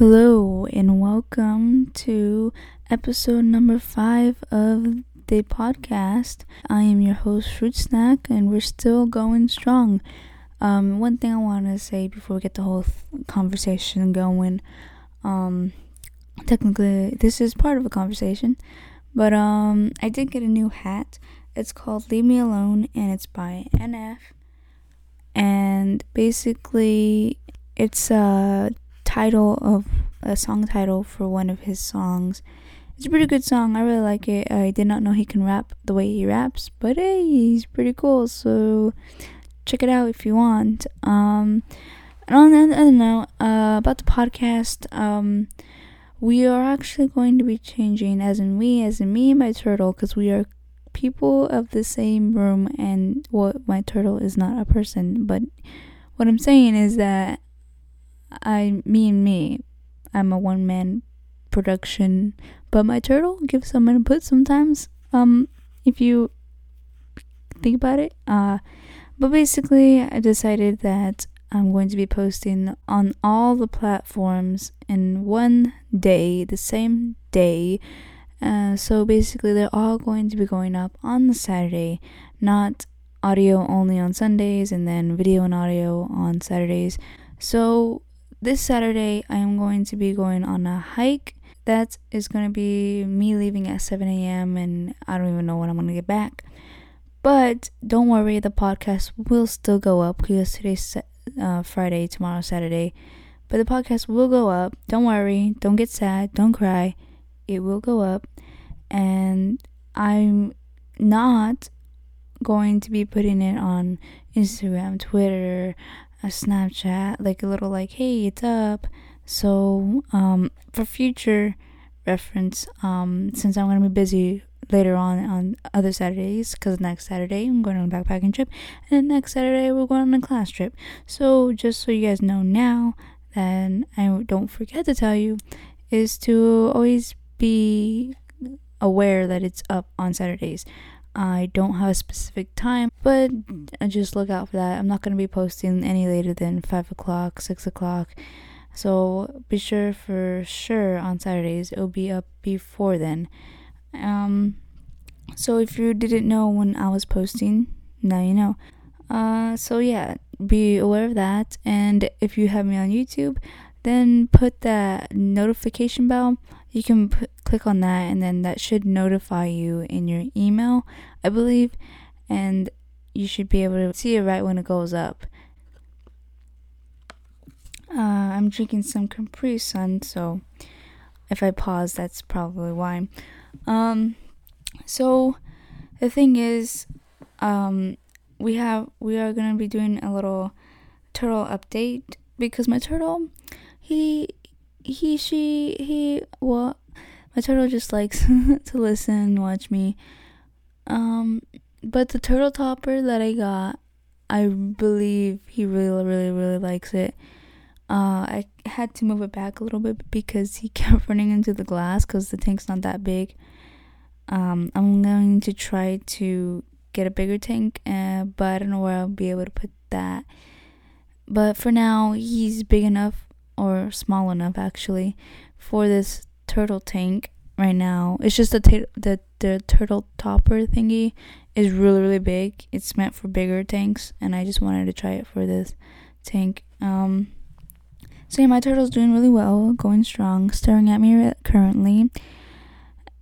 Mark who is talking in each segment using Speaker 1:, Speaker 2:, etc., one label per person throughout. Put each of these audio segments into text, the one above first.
Speaker 1: Hello, and welcome to episode number five of the podcast. I am your host, Fruit Snack, and we're still going strong. Um, one thing I want to say before we get the whole th- conversation going, um, technically, this is part of a conversation, but um, I did get a new hat. It's called Leave Me Alone, and it's by NF. And basically, it's a title of a song title for one of his songs. It's a pretty good song. I really like it. I did not know he can rap the way he raps, but hey, he's pretty cool. So check it out if you want. Um, and on another note, uh, about the podcast, um, we are actually going to be changing, as in we, as in me and my turtle, because we are people of the same room, and what my turtle is not a person, but what I'm saying is that I, me and me, I'm a one man production, but my turtle gives some input sometimes. Um, if you think about it, uh, but basically, I decided that I'm going to be posting on all the platforms in one day, the same day. Uh, so basically, they're all going to be going up on the Saturday, not audio only on Sundays and then video and audio on Saturdays. So this Saturday, I am going to be going on a hike. That is going to be me leaving at 7 a.m. and I don't even know when I'm going to get back. But don't worry, the podcast will still go up because today's uh, Friday, tomorrow Saturday. But the podcast will go up. Don't worry, don't get sad, don't cry. It will go up. And I'm not going to be putting it on Instagram, Twitter, a Snapchat, like a little like, hey, it's up. So, um, for future reference, um, since I'm gonna be busy later on on other Saturdays, because next Saturday I'm going on a backpacking trip, and next Saturday we're going on a class trip. So, just so you guys know now, then I don't forget to tell you, is to always be aware that it's up on Saturdays. I don't have a specific time, but just look out for that. I'm not going to be posting any later than 5 o'clock, 6 o'clock. So be sure for sure on Saturdays it'll be up before then. Um, so if you didn't know when I was posting, now you know. Uh, so yeah, be aware of that. And if you have me on YouTube, then put that notification bell. You can click on that, and then that should notify you in your email, I believe, and you should be able to see it right when it goes up. Uh, I'm drinking some Capri Sun, so if I pause, that's probably why. Um, so the thing is, um, we have we are gonna be doing a little turtle update because my turtle, he he she he what? My turtle just likes to listen watch me. Um but the turtle topper that i got i believe he really really really likes it. Uh i had to move it back a little bit because he kept running into the glass because the tank's not that big. Um i'm going to try to get a bigger tank uh, but i don't know where i'll be able to put that. But for now he's big enough or small enough actually for this turtle tank right now. It's just the t- the the turtle topper thingy is really really big. It's meant for bigger tanks, and I just wanted to try it for this tank. Um, so yeah, my turtle's doing really well, going strong, staring at me currently,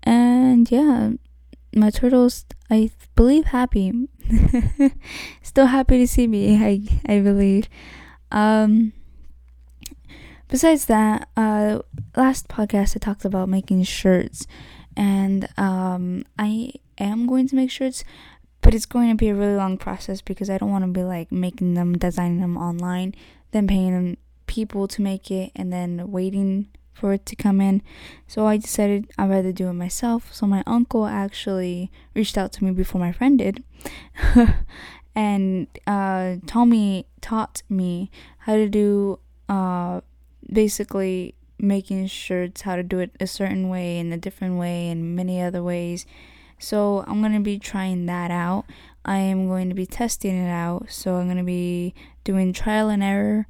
Speaker 1: and yeah, my turtle's I believe happy, still happy to see me. I I believe. Um, besides that, uh, last podcast I talked about making shirts, and um, I am going to make shirts, but it's going to be a really long process because I don't want to be like making them, designing them online, then paying people to make it, and then waiting for it to come in. So I decided I'd rather do it myself. So my uncle actually reached out to me before my friend did. and uh, taught me taught me how to do uh, basically making shirts, how to do it a certain way and a different way and many other ways. So I'm going to be trying that out. I am going to be testing it out. So I'm going to be doing trial and error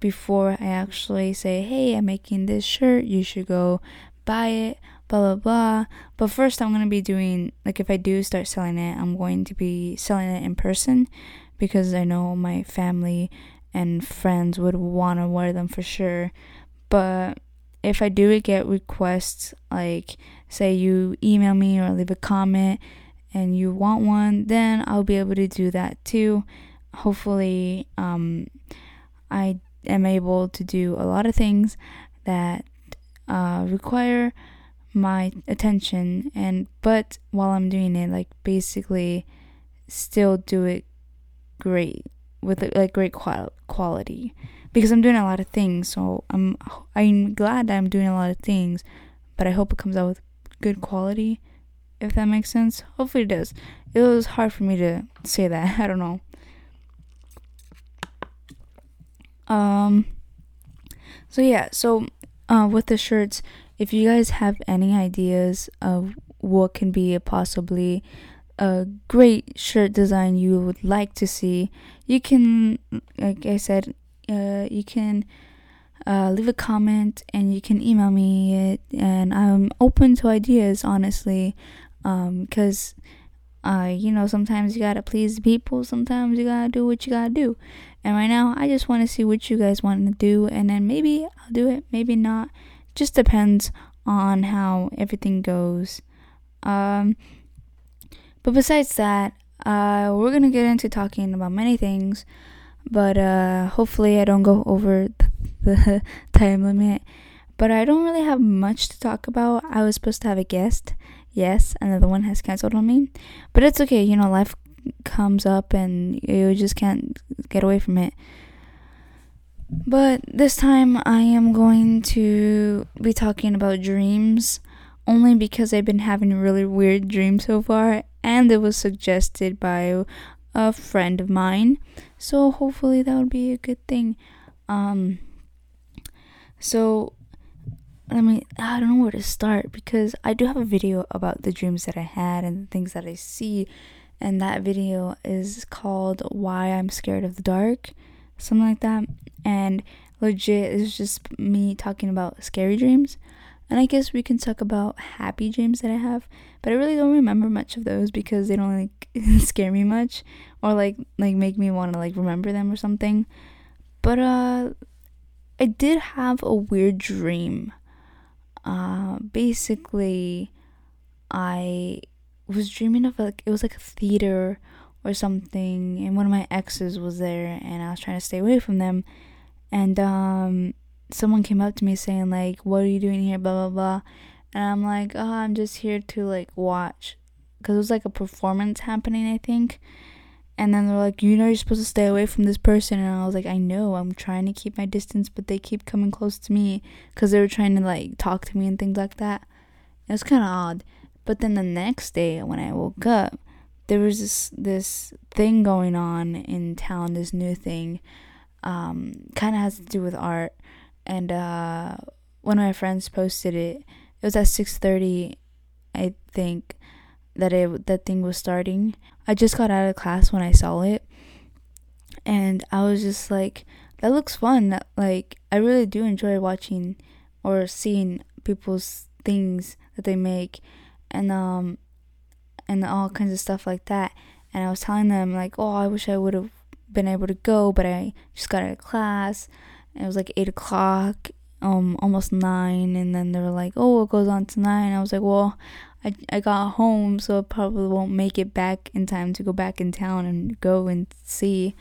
Speaker 1: before I actually say, hey, I'm making this shirt, you should go buy it, blah, blah, blah. But first, I'm going to be doing, like, if I do start selling it, I'm going to be selling it in person because I know my family and friends would want to wear them for sure. But if I do get requests, like, say you email me or leave a comment and you want one, then I'll be able to do that too. Hopefully, um, I am able to do a lot of things that uh, require my attention and but while I'm doing it like basically still do it great with like great qual- quality. Because I'm doing a lot of things so I'm I'm glad that I'm doing a lot of things but I hope it comes out with good quality if that makes sense. Hopefully it does. It was hard for me to say that. I don't know. Um so yeah so uh, with the shirts if you guys have any ideas of what can be possibly a great shirt design you would like to see. You can like i said uh, you can uh, leave a comment and you can email me it. And i'm open to ideas honestly because um, uh, you know sometimes you gotta please people. Sometimes you gotta do what you gotta do. And right now i just want to see what you guys want to do. And then maybe i'll do it maybe not. Just depends on how everything goes. Um, but besides that, uh, we're gonna get into talking about many things, but uh, hopefully I don't go over the time limit. But I don't really have much to talk about. I was supposed to have a guest, yes, another one has canceled on me, but it's okay. You know, life comes up and you just can't get away from it. But this time I am going to be talking about dreams only because I've been having really weird dreams so far and it was suggested by a friend of mine. So hopefully that would be a good thing. Um so I mean, I don't know where to start because I do have a video about the dreams that I had and the things that I see and that video is called Why I'm Scared of the Dark something like that. And legit, it's just me talking about scary dreams. And I guess we can talk about happy dreams that I have, but I really don't remember much of those because they don't like scare me much or like like make me want to like remember them or something. But uh I did have a weird dream. Uh basically I was dreaming of like it was like a theater or something and one of my exes was there and I was trying to stay away from them and um someone came up to me saying like what are you doing here? blah blah blah. And I'm like oh I'm just here to like watch. Because it was like a performance happening I think. And then they're like you know you're supposed to stay away from this person. And I was like I know. I'm trying to keep my distance but they keep coming close to me because they were trying to like talk to me and things like that. It was kind of odd. But then the next day when I woke up there was this this thing going on in town, this new thing, um, kind of has to do with art, and uh, one of my friends posted it. It was at six thirty, I think, that it that thing was starting. I just got out of class when I saw it, and I was just like, "That looks fun." Like I really do enjoy watching or seeing people's things that they make, and um, and all kinds of stuff like that. And I was telling them like, oh, I wish I would have been able to go, but I just got out of class. It was like eight o'clock, um, almost nine, and then they were like, oh, it goes on to nine. I was like, well, I I got home, so I probably won't make it back in time to go back in town and go and see.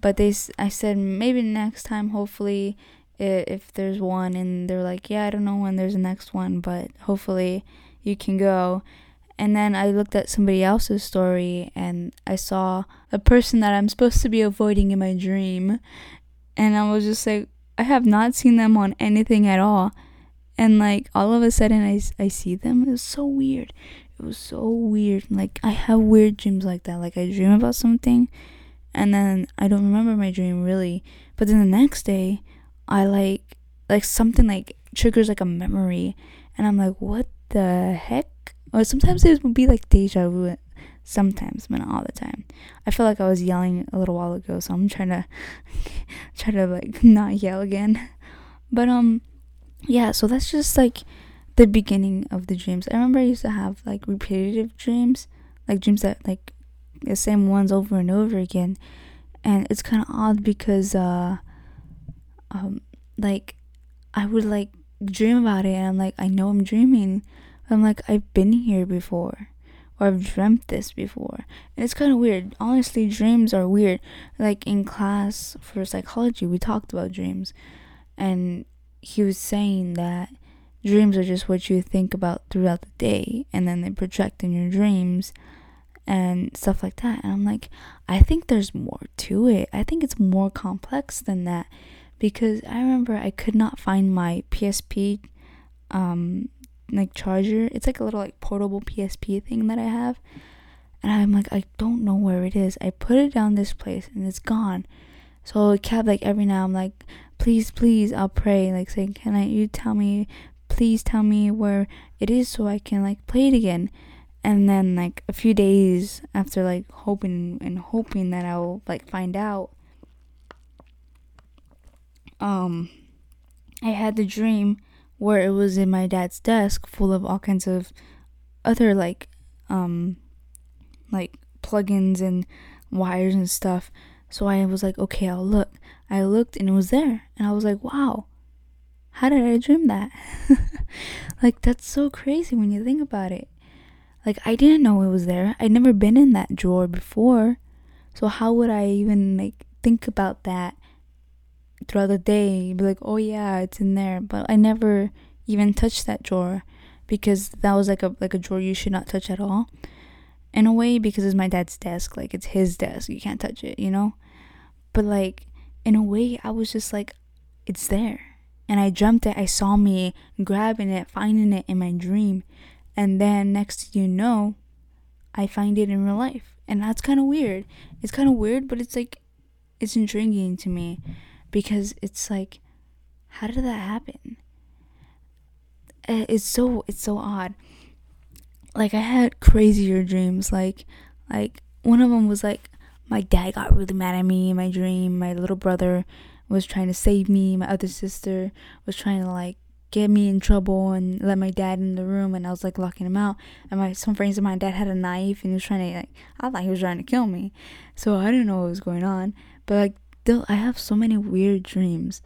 Speaker 1: But they, I said maybe next time, hopefully, if there's one, and they're like, yeah, I don't know when there's a next one, but hopefully you can go and then I looked at somebody else's story and I saw a person that I'm supposed to be avoiding in my dream. And I was just like, I have not seen them on anything at all. And like all of a sudden I, I see them. It was so weird. It was so weird. Like I have weird dreams like that. Like I dream about something and then I don't remember my dream really. But then the next day I like like something like triggers like a memory and I'm like, what the heck? or sometimes it would be like deja vu sometimes, but not all the time. I feel like I was yelling a little while ago, so I'm trying to try to like not yell again. But um yeah, so that's just like the beginning of the dreams. I remember I used to have like repetitive dreams, like dreams that like the same ones over and over again. And it's kind of odd because uh um like I would like dream about it and I'm like I know I'm dreaming. I'm like I've been here before or I've dreamt this before. And it's kind of weird. Honestly, dreams are weird. Like in class for psychology, we talked about dreams. And he was saying that dreams are just what you think about throughout the day and then they project in your dreams and stuff like that. And I'm like, I think there's more to it. I think it's more complex than that because I remember I could not find my PSP um like charger. It's like a little like portable PSP thing that I have. And I'm like, I don't know where it is. I put it down this place and it's gone. So kept like every now I'm like, please, please, I'll pray. Like saying, Can I you tell me please tell me where it is so I can like play it again? And then like a few days after like hoping and hoping that I'll like find out um I had the dream where it was in my dad's desk full of all kinds of other like um like plugins and wires and stuff. So I was like, okay, I'll look. I looked and it was there. And I was like, wow, how did I dream that? like, that's so crazy when you think about it. Like, I didn't know it was there. I'd never been in that drawer before. So, how would I even, like, think about that throughout the day? Be like, oh, yeah, it's in there. But I never even touched that drawer because that was like a like a drawer you should not touch at all. In a way because it's my dad's desk like it's his desk you can't touch it you know? But like in a way i was just like it's there. And i dreamt it i saw me grabbing it finding it in my dream. And then next you know i find it in real life. And that's kind of weird. It's kind of weird but it's like it's intriguing to me because it's like how did that happen? Eh, it's so it's so odd. Like i had crazier dreams like like one of them was like my dad got really mad at me in my dream my little brother was trying to save me my other sister was trying to like get me in trouble and let my dad in the room and I was like locking him out. And my some friends of my dad had a knife and he was trying to like I thought he was trying to kill me. So I didn't know what was going on. But like still I have so many weird dreams.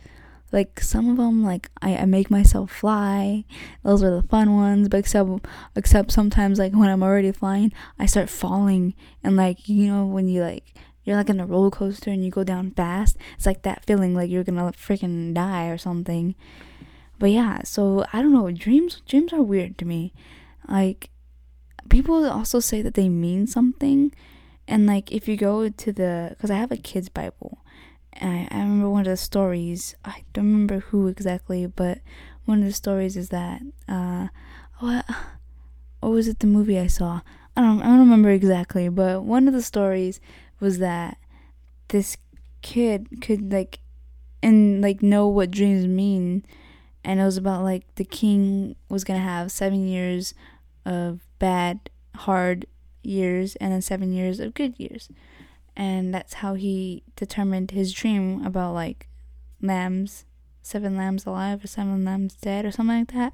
Speaker 1: Like some of them like I, I make myself fly. Those are the fun ones but except except sometimes like when i'm already flying i start falling. And like you know when you like you're like in a roller coaster and you go down fast it's like that feeling like you're gonna freaking die or something. But yeah so i don't know. Dreams dreams are weird to me. Like people also say that they mean something. And like if you go to the because i have a kids bible I, I remember one of the stories. I don't remember who exactly, but one of the stories is that uh, what or was it the movie I saw? I don't I don't remember exactly, but one of the stories was that this kid could like and like know what dreams mean and it was about like the king was gonna have seven years of bad hard years and then seven years of good years and that's how he determined his dream about like lambs seven lambs alive or seven lambs dead or something like that.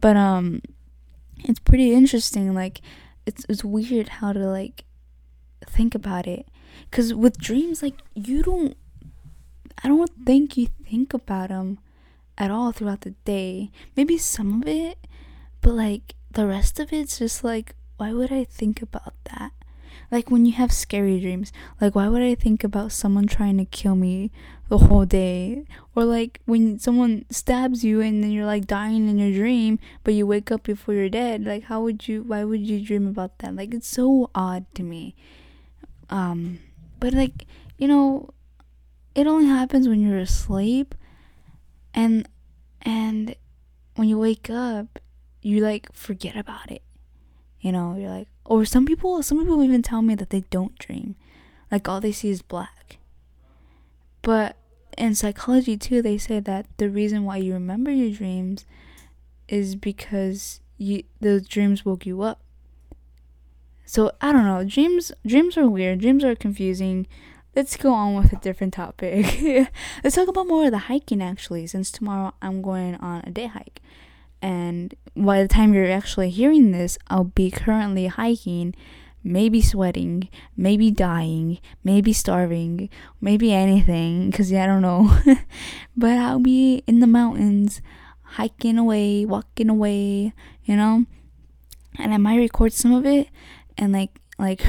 Speaker 1: But um it's pretty interesting like it's it's weird how to like think about it. Cuz with dreams like you don't I don't think you think about them at all throughout the day. Maybe some of it but like the rest of it's just like why would I think about that like when you have scary dreams, like why would I think about someone trying to kill me the whole day? Or like when someone stabs you and then you're like dying in your dream, but you wake up before you're dead. Like how would you why would you dream about that? Like it's so odd to me. Um but like, you know, it only happens when you're asleep and and when you wake up, you like forget about it. You know, you're like, or some people, some people even tell me that they don't dream, like all they see is black. But in psychology too, they say that the reason why you remember your dreams is because you those dreams woke you up. so I don't know. Dreams dreams are weird. Dreams are confusing. Let's go on with a different topic. Let's talk about more of the hiking actually, since tomorrow I'm going on a day hike. And by the time you're actually hearing this, I'll be currently hiking, maybe sweating, maybe dying, maybe starving, maybe anything, because yeah, I don't know. but I'll be in the mountains, hiking away, walking away, you know? And I might record some of it and like like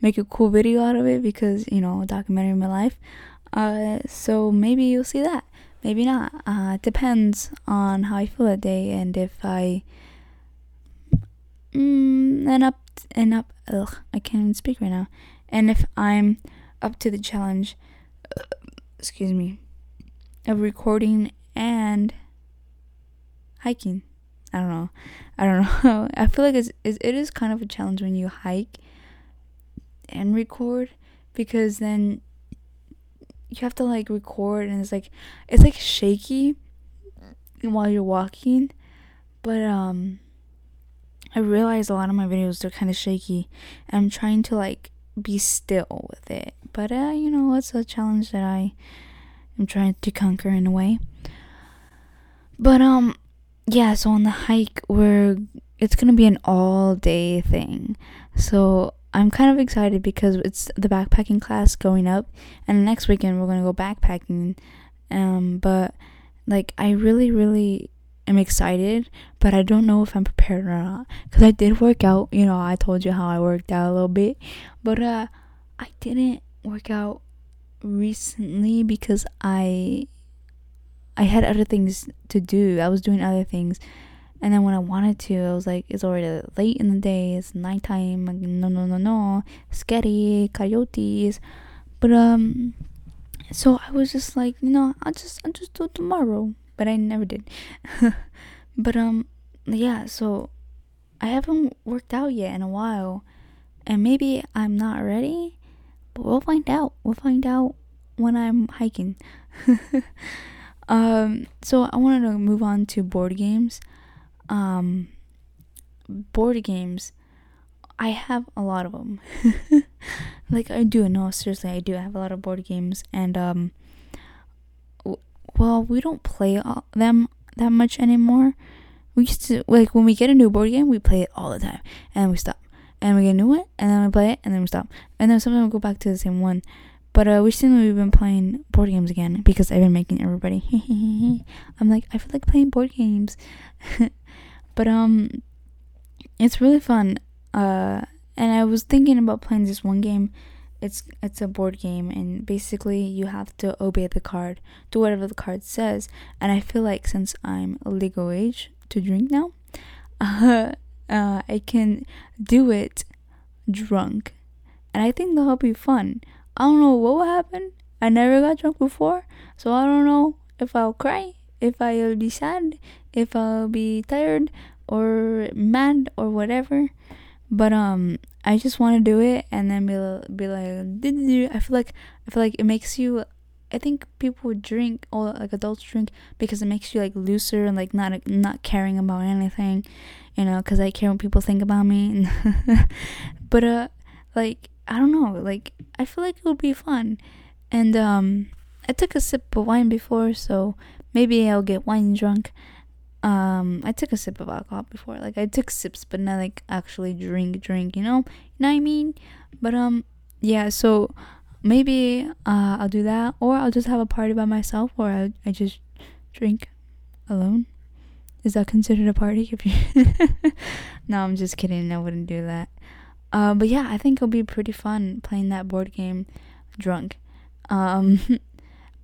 Speaker 1: make a cool video out of it because you know documentary of my life uh so maybe you'll see that maybe not. Uh it depends on how i feel that day and if i mm, and up and up ugh, i can't even speak right now. And if i'm up to the challenge uh, excuse me of recording and hiking. I don't know. I don't know. I feel like it's, it is kind of a challenge when you hike and record because then you have to like record and it's like it's like shaky while you're walking but um i realize a lot of my videos they're kind of shaky and i'm trying to like be still with it but uh you know it's a challenge that i am trying to conquer in a way. But um yeah so on the hike we're it's gonna be an all day thing. So I'm kind of excited because it's the backpacking class going up, and next weekend we're gonna go backpacking. Um, but like I really, really am excited, but I don't know if I'm prepared or not. Cause I did work out. You know, I told you how I worked out a little bit, but uh, I didn't work out recently because I I had other things to do. I was doing other things and then when I wanted to, I was like, it's already late in the day, it's nighttime, no, no, no, no, scary, coyotes. But, um, so I was just like, you know, I'll just, I'll just do it tomorrow. But I never did. but, um, yeah, so I haven't worked out yet in a while. And maybe I'm not ready, but we'll find out. We'll find out when I'm hiking. um, so I wanted to move on to board games um, board games, I have a lot of them. like I do, no, seriously, I do. I have a lot of board games, and um, w- well, we don't play all- them that much anymore. We used to like when we get a new board game, we play it all the time, and we stop, and we get a new one, and then we play it, and then we stop, and then sometimes we go back to the same one. But uh, recently we've been playing board games again because I've been making everybody. I'm like, I feel like playing board games. But um it's really fun. Uh and I was thinking about playing this one game. It's it's a board game and basically you have to obey the card, do whatever the card says. And I feel like since I'm legal age to drink now, uh, uh I can do it drunk. And I think that'll be fun. I don't know what will happen. I never got drunk before, so I don't know if I'll cry, if I'll be sad, if I'll be tired or mad or whatever. But um, I just want to do it and then be be like, I feel like I feel like it makes you. I think people drink or like adults drink because it makes you like looser and like not not caring about anything, you know. Because I care what people think about me. but uh, like I don't know, like I feel like it would be fun, and um, I took a sip of wine before, so maybe I'll get wine drunk. Um, I took a sip of alcohol before. Like I took sips, but not like actually drink, drink. You know, you know what I mean? But um, yeah. So maybe uh, I'll do that, or I'll just have a party by myself, or I I just drink alone. Is that considered a party? If you no, I'm just kidding. I wouldn't do that. Uh, but yeah, I think it'll be pretty fun playing that board game drunk. Um,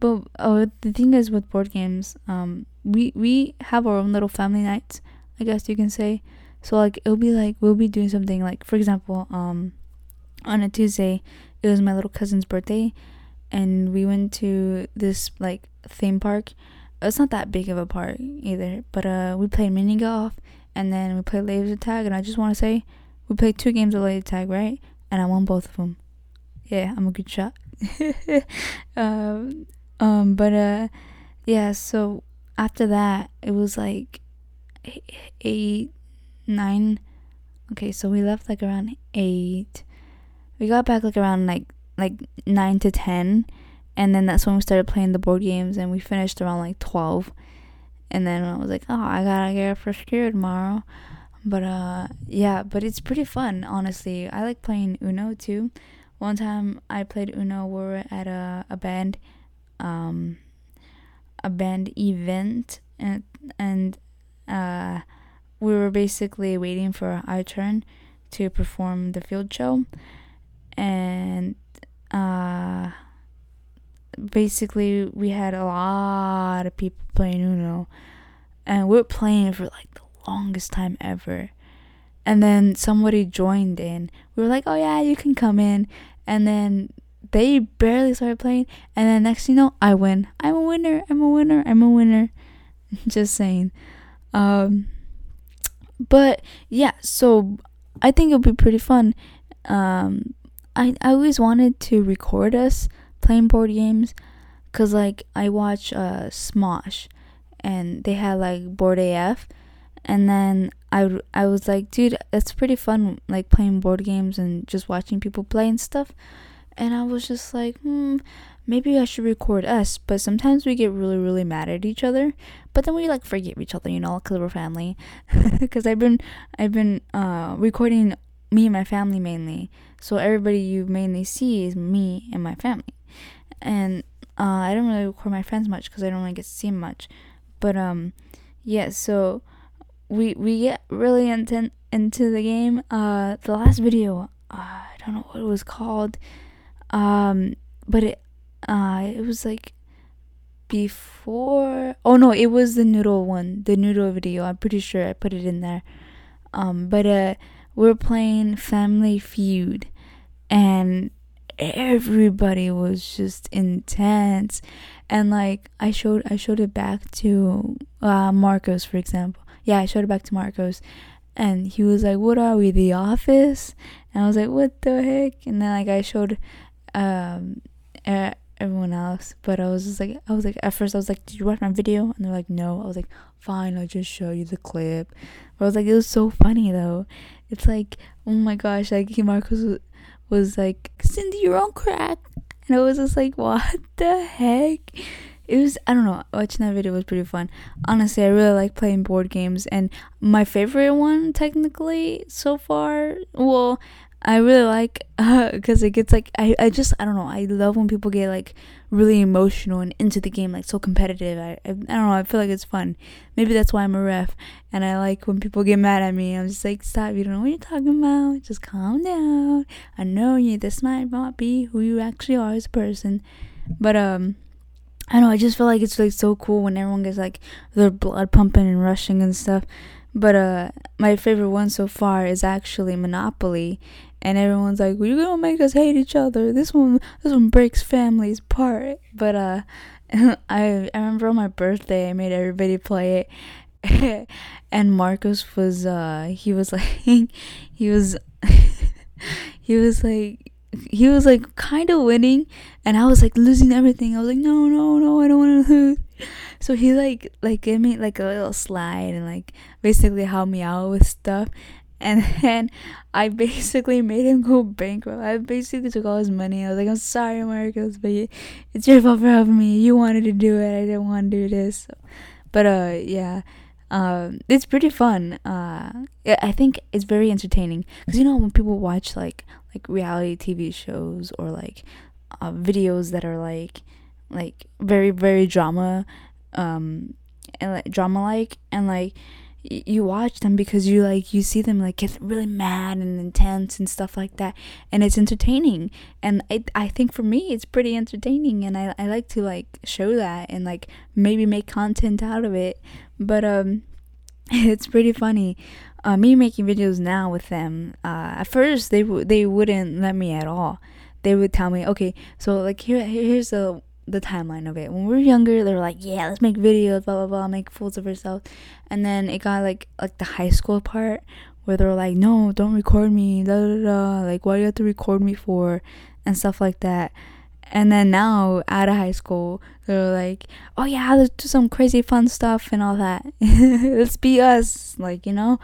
Speaker 1: but oh, the thing is with board games, um, we we have our own little family nights, I guess you can say. So like it'll be like we'll be doing something like for example, um, on a Tuesday, it was my little cousin's birthday, and we went to this like theme park. It's not that big of a park either, but uh, we played mini golf, and then we played laser tag, and I just want to say, we played two games of laser tag, right? And I won both of them. Yeah, I'm a good shot. um, um, but uh, yeah. So after that, it was like eight, nine okay, so we left like around eight. We got back like around like like nine to ten, and then that's when we started playing the board games, and we finished around like twelve. And then I was like, oh, I gotta get a first gear tomorrow. But uh, yeah, but it's pretty fun, honestly. I like playing Uno too. One time I played Uno. We were at a a band, um, a band event, and and uh, we were basically waiting for our turn to perform the field show, and uh, basically we had a lot of people playing Uno, and we were playing for like the longest time ever. And then somebody joined in. We were like, "Oh yeah, you can come in." And then they barely started playing, and then next you know, I win. I'm a winner. I'm a winner. I'm a winner. Just saying. Um, but yeah, so I think it'll be pretty fun. Um, I I always wanted to record us playing board games, cause like I watch uh Smosh, and they had like Board AF, and then I I was like, dude, that's pretty fun like playing board games and just watching people play and stuff, and I was just like, hmm, maybe I should record us. But sometimes we get really really mad at each other, but then we like forgive each other, you know, cause we're family. Cause I've been I've been uh recording me and my family mainly, so everybody you mainly see is me and my family and uh, I don't really record my friends much because I don't really get to see them much. But um, yeah. So we we get really intent into the game. Uh, the last video, uh, I don't know what it was called. Um, but it uh it was like before. Oh no, it was the noodle one, the noodle video. I'm pretty sure I put it in there. Um, but uh, we're playing Family Feud, and everybody was just intense and like i showed i showed it back to uh, marcos for example yeah i showed it back to marcos and he was like what are we the office and i was like what the heck and then like i showed um everyone else but i was just like i was like at first i was like did you watch my video and they're like no i was like fine i'll just show you the clip but i was like it was so funny though it's like oh my gosh like marcos was like, Cindy, you're on crack. And I was just like, what the heck? It was, I don't know, watching that video was pretty fun. Honestly, I really like playing board games. And my favorite one, technically, so far, well, I really like because uh, it gets like I, I just I don't know I love when people get like really emotional and into the game like so competitive. I, I I don't know I feel like it's fun. Maybe that's why I'm a ref and I like when people get mad at me. I'm just like stop you don't know what you're talking about. Just calm down. I know you this might not be who you actually are as a person. But um I know I just feel like it's like so cool when everyone gets like their blood pumping and rushing and stuff. But uh my favorite one so far is actually Monopoly and everyone's like, "You're gonna make us hate each other." This one, this one breaks families apart. But uh, I I remember on my birthday, I made everybody play it, and Marcos was uh, he was like, he was, he was like. He was like kind of winning, and I was like losing everything. I was like, no, no, no, I don't want to lose. So he like like gave me like a little slide and like basically helped me out with stuff and then I basically made him go bankrupt. I basically took all his money. I was like, I'm sorry, Marcos, but it's your fault for helping me. You wanted to do it. I didn't want to do this. So, but uh, yeah, um, it's pretty fun. Uh, I think it's very entertaining because you know when people watch like like reality TV shows or like uh, videos that are like like very very drama, um, and like drama like and like you watch them because you like you see them like get really mad and intense and stuff like that and it's entertaining. And I, I think for me it's pretty entertaining and I, I like to like show that and like maybe make content out of it. But um it's pretty funny. Uh, me making videos now with them uh, at first they w- they wouldn't let me at all. They would tell me okay so like here here's a the timeline of it. When we were younger, they were like, "Yeah, let's make videos, blah blah blah, make fools of ourselves." And then it got like like the high school part where they were like, "No, don't record me, da da da. Like, why do you have to record me for?" and stuff like that. And then now, out of high school, they're like, "Oh yeah, let's do some crazy fun stuff and all that. let's be us, like you know."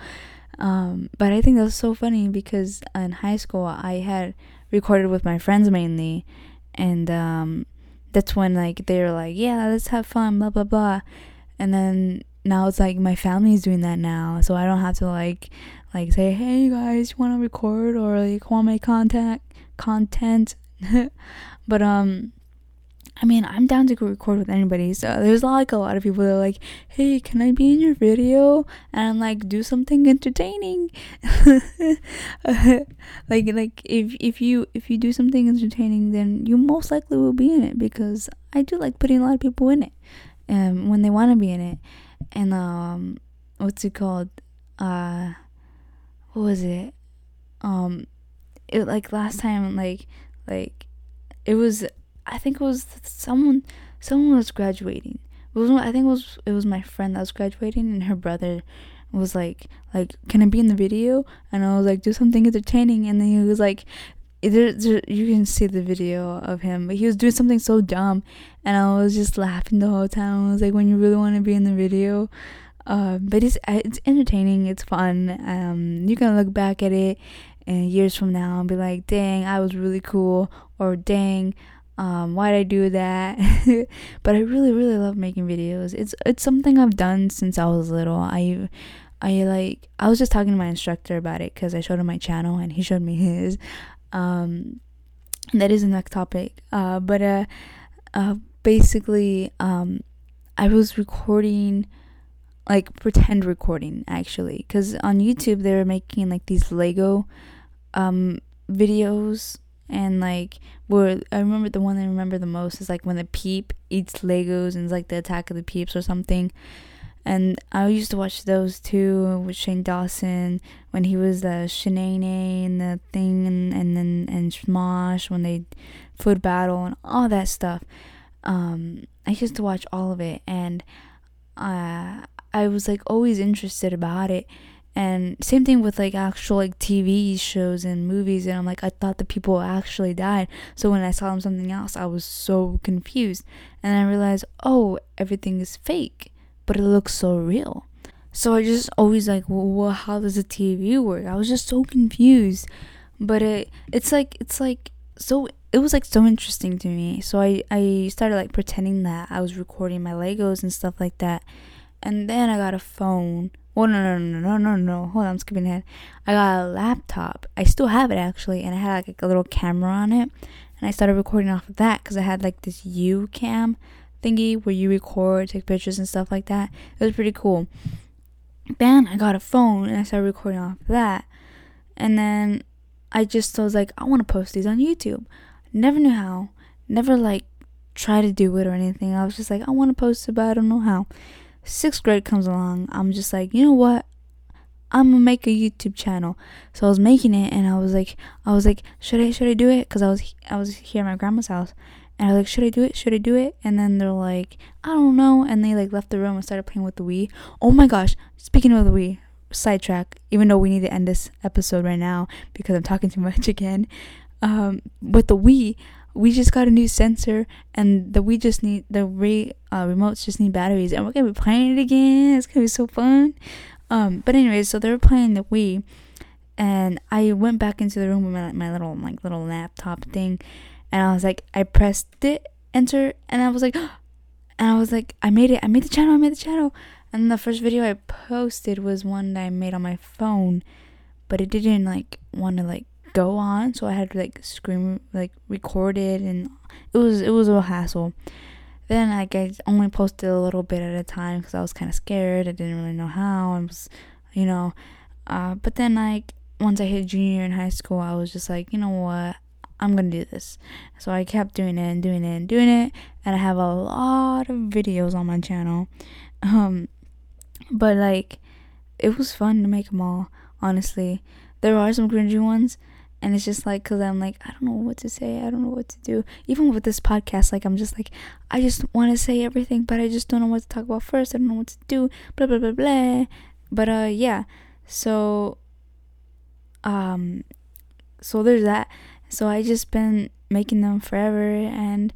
Speaker 1: Um, but I think that was so funny because in high school I had recorded with my friends mainly, and um, that's when like they were like, yeah, let's have fun, blah blah blah, and then now it's like my family's doing that now, so I don't have to like like say, hey you guys, you want to record or like want make contact content, but um I mean, I'm down to record with anybody. So there's like a lot of people that are like, "Hey, can I be in your video?" And like, "Do something entertaining." like like if if you if you do something entertaining, then you most likely will be in it because I do like putting a lot of people in it, um, when they want to be in it. And um, what's it called? Uh, what was it? Um, it like last time, like like it was I think it was someone someone was graduating. It was I think it was it was my friend that was graduating and her brother was like like can I be in the video? And I was like do something entertaining and then he was like there, there, you can see the video of him, but he was doing something so dumb, and I was just laughing the whole time. I was like, when you really want to be in the video, uh, but it's it's entertaining, it's fun. Um, you can look back at it, and years from now and be like, dang, I was really cool, or dang, um, why'd I do that? but I really, really love making videos. It's it's something I've done since I was little. I I like I was just talking to my instructor about it because I showed him my channel and he showed me his. Um, that is the next topic. Uh, but uh, uh, basically, um, I was recording like pretend recording actually because on youtube they were making like these lego um videos and like where I remember the one I remember the most is like when the peep eats Legos and it's like the attack of the peeps or something. And I used to watch those too with Shane Dawson when he was the Shanae and the thing and and then and Smosh when they food battle and all that stuff. Um, I used to watch all of it and uh, I was like always interested about it and same thing with like actual like tv shows and movies and i'm like i thought the people actually died. So when i saw them something else i was so confused. And i realized oh everything is fake but it looks so real. So i just always like well, how does the tv work? I was just so confused. But it it's like it's like so it was like so interesting to me. So i i started like pretending that i was recording my legos and stuff like that. And then i got a phone well, no, no, no, no, no, no. Hold on, I'm skipping ahead. I got a laptop. I still have it actually, and I had like a little camera on it, and I started recording off of that because I had like this YouCam thingy where you record, take pictures and stuff like that. It was pretty cool. Then I got a phone and I started recording off of that, and then I just was like, I want to post these on YouTube. Never knew how. Never like try to do it or anything. I was just like, I want to post it, but I don't know how sixth grade comes along, I'm just like, you know what? I'm gonna make a YouTube channel. So I was making it, and I was like, I was like, should I, should I do it? Cause I was, I was here at my grandma's house, and I was like, should I do it? Should I do it? And then they're like, I don't know, and they like left the room and started playing with the Wii. Oh my gosh! Speaking of the Wii, sidetrack. Even though we need to end this episode right now because I'm talking too much again. Um, with the Wii, we just got a new sensor and the we just need the re uh, remotes just need batteries and we're gonna be playing it again. It's gonna be so fun. Um but anyways so they were playing the wii and i went back into the room with my, my little like little laptop thing and i was like i pressed it enter and i was like and i was like i made it i made the channel i made the channel. And the first video i posted was one that i made on my phone but it didn't like want to like go on so i had to like scream like record it and it was it was a hassle. Then like i only posted a little bit at a time because i was kind of scared. I didn't really know how i was you know uh, but then like once i hit junior in high school i was just like you know what? I'm gonna do this. So i kept doing it and doing it and doing it and i have a lot of videos on my channel. Um but like it was fun to make them all honestly. There are some cringy ones and it's just like because i'm like i don't know what to say i don't know what to do. Even with this podcast like i'm just like i just want to say everything but i just don't know what to talk about first i don't know what to do blah blah blah blah. But uh yeah. So um so there's that. So i just been making them forever and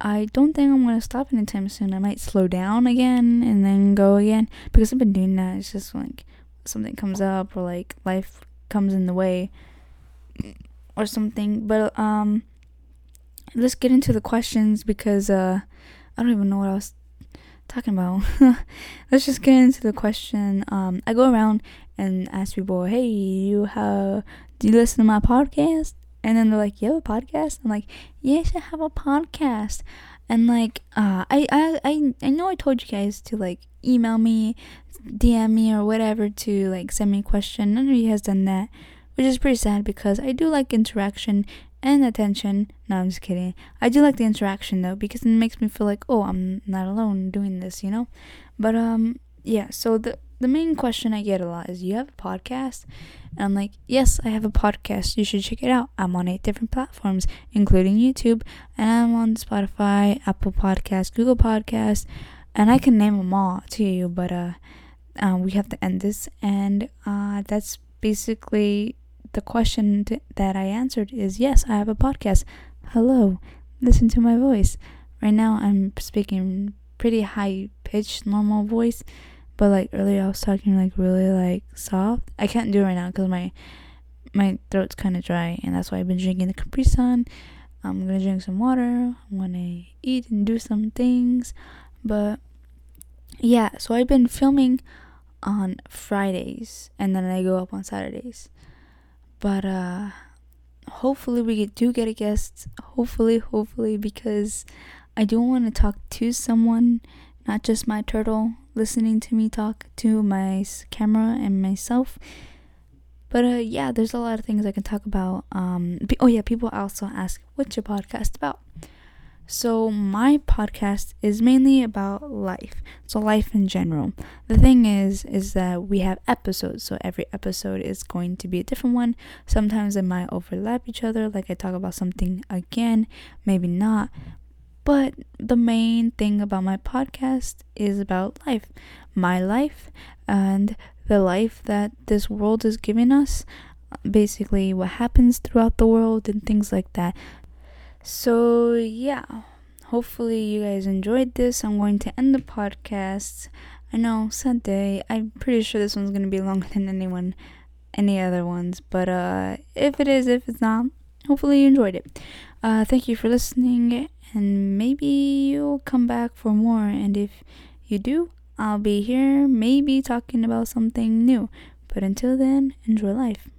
Speaker 1: i don't think i'm gonna stop anytime soon. I might slow down again and then go again because i've been doing that. It's just like something comes up or like life comes in the way or something. But um let's get into the questions because uh I don't even know what I was talking about. let's just get into the question. Um I go around and ask people, "Hey, you have do you listen to my podcast?" And then they're like, "You have a podcast?" I'm like, "Yes, I have a podcast." And like, uh, I, I, I, I know I told you guys to like email me, DM me, or whatever to like send me a question. None of you has done that, which is pretty sad because I do like interaction and attention. No, I'm just kidding. I do like the interaction though because it makes me feel like, oh, I'm not alone doing this, you know. But um, yeah. So the the main question I get a lot is, "You have a podcast?" And I'm like, "Yes, I have a podcast. You should check it out. I'm on eight different platforms, including YouTube, and I'm on Spotify, Apple Podcast, Google Podcast, and I can name them all to you. But uh, uh we have to end this, and uh, that's basically the question t- that I answered. Is yes, I have a podcast. Hello, listen to my voice. Right now, I'm speaking pretty high pitched, normal voice but like earlier, I was talking like really like soft. I can't do it right now because my my throat's kind of dry, and that's why I've been drinking the Capri Sun. I'm gonna drink some water. I'm gonna eat and do some things, but yeah. So I've been filming on Fridays, and then I go up on Saturdays. But uh, hopefully we do get a guest. Hopefully, hopefully, because I do want to talk to someone, not just my turtle listening to me talk to my camera and myself. But uh, yeah, there's a lot of things I can talk about. Um, oh yeah, people also ask, "What's your podcast about?" So my podcast is mainly about life. So life in general. The thing is is that we have episodes. So every episode is going to be a different one. Sometimes they might overlap each other like I talk about something again, maybe not. But the main thing about my podcast is about life, my life, and the life that this world is giving us. Basically, what happens throughout the world and things like that. So, yeah, hopefully, you guys enjoyed this. I'm going to end the podcast. I know, sad day. I'm pretty sure this one's going to be longer than anyone, any other ones. But uh, if it is, if it's not, hopefully you enjoyed it. Uh, thank you for listening and maybe you'll come back for more. And if you do, I'll be here maybe talking about something new. But until then, enjoy life.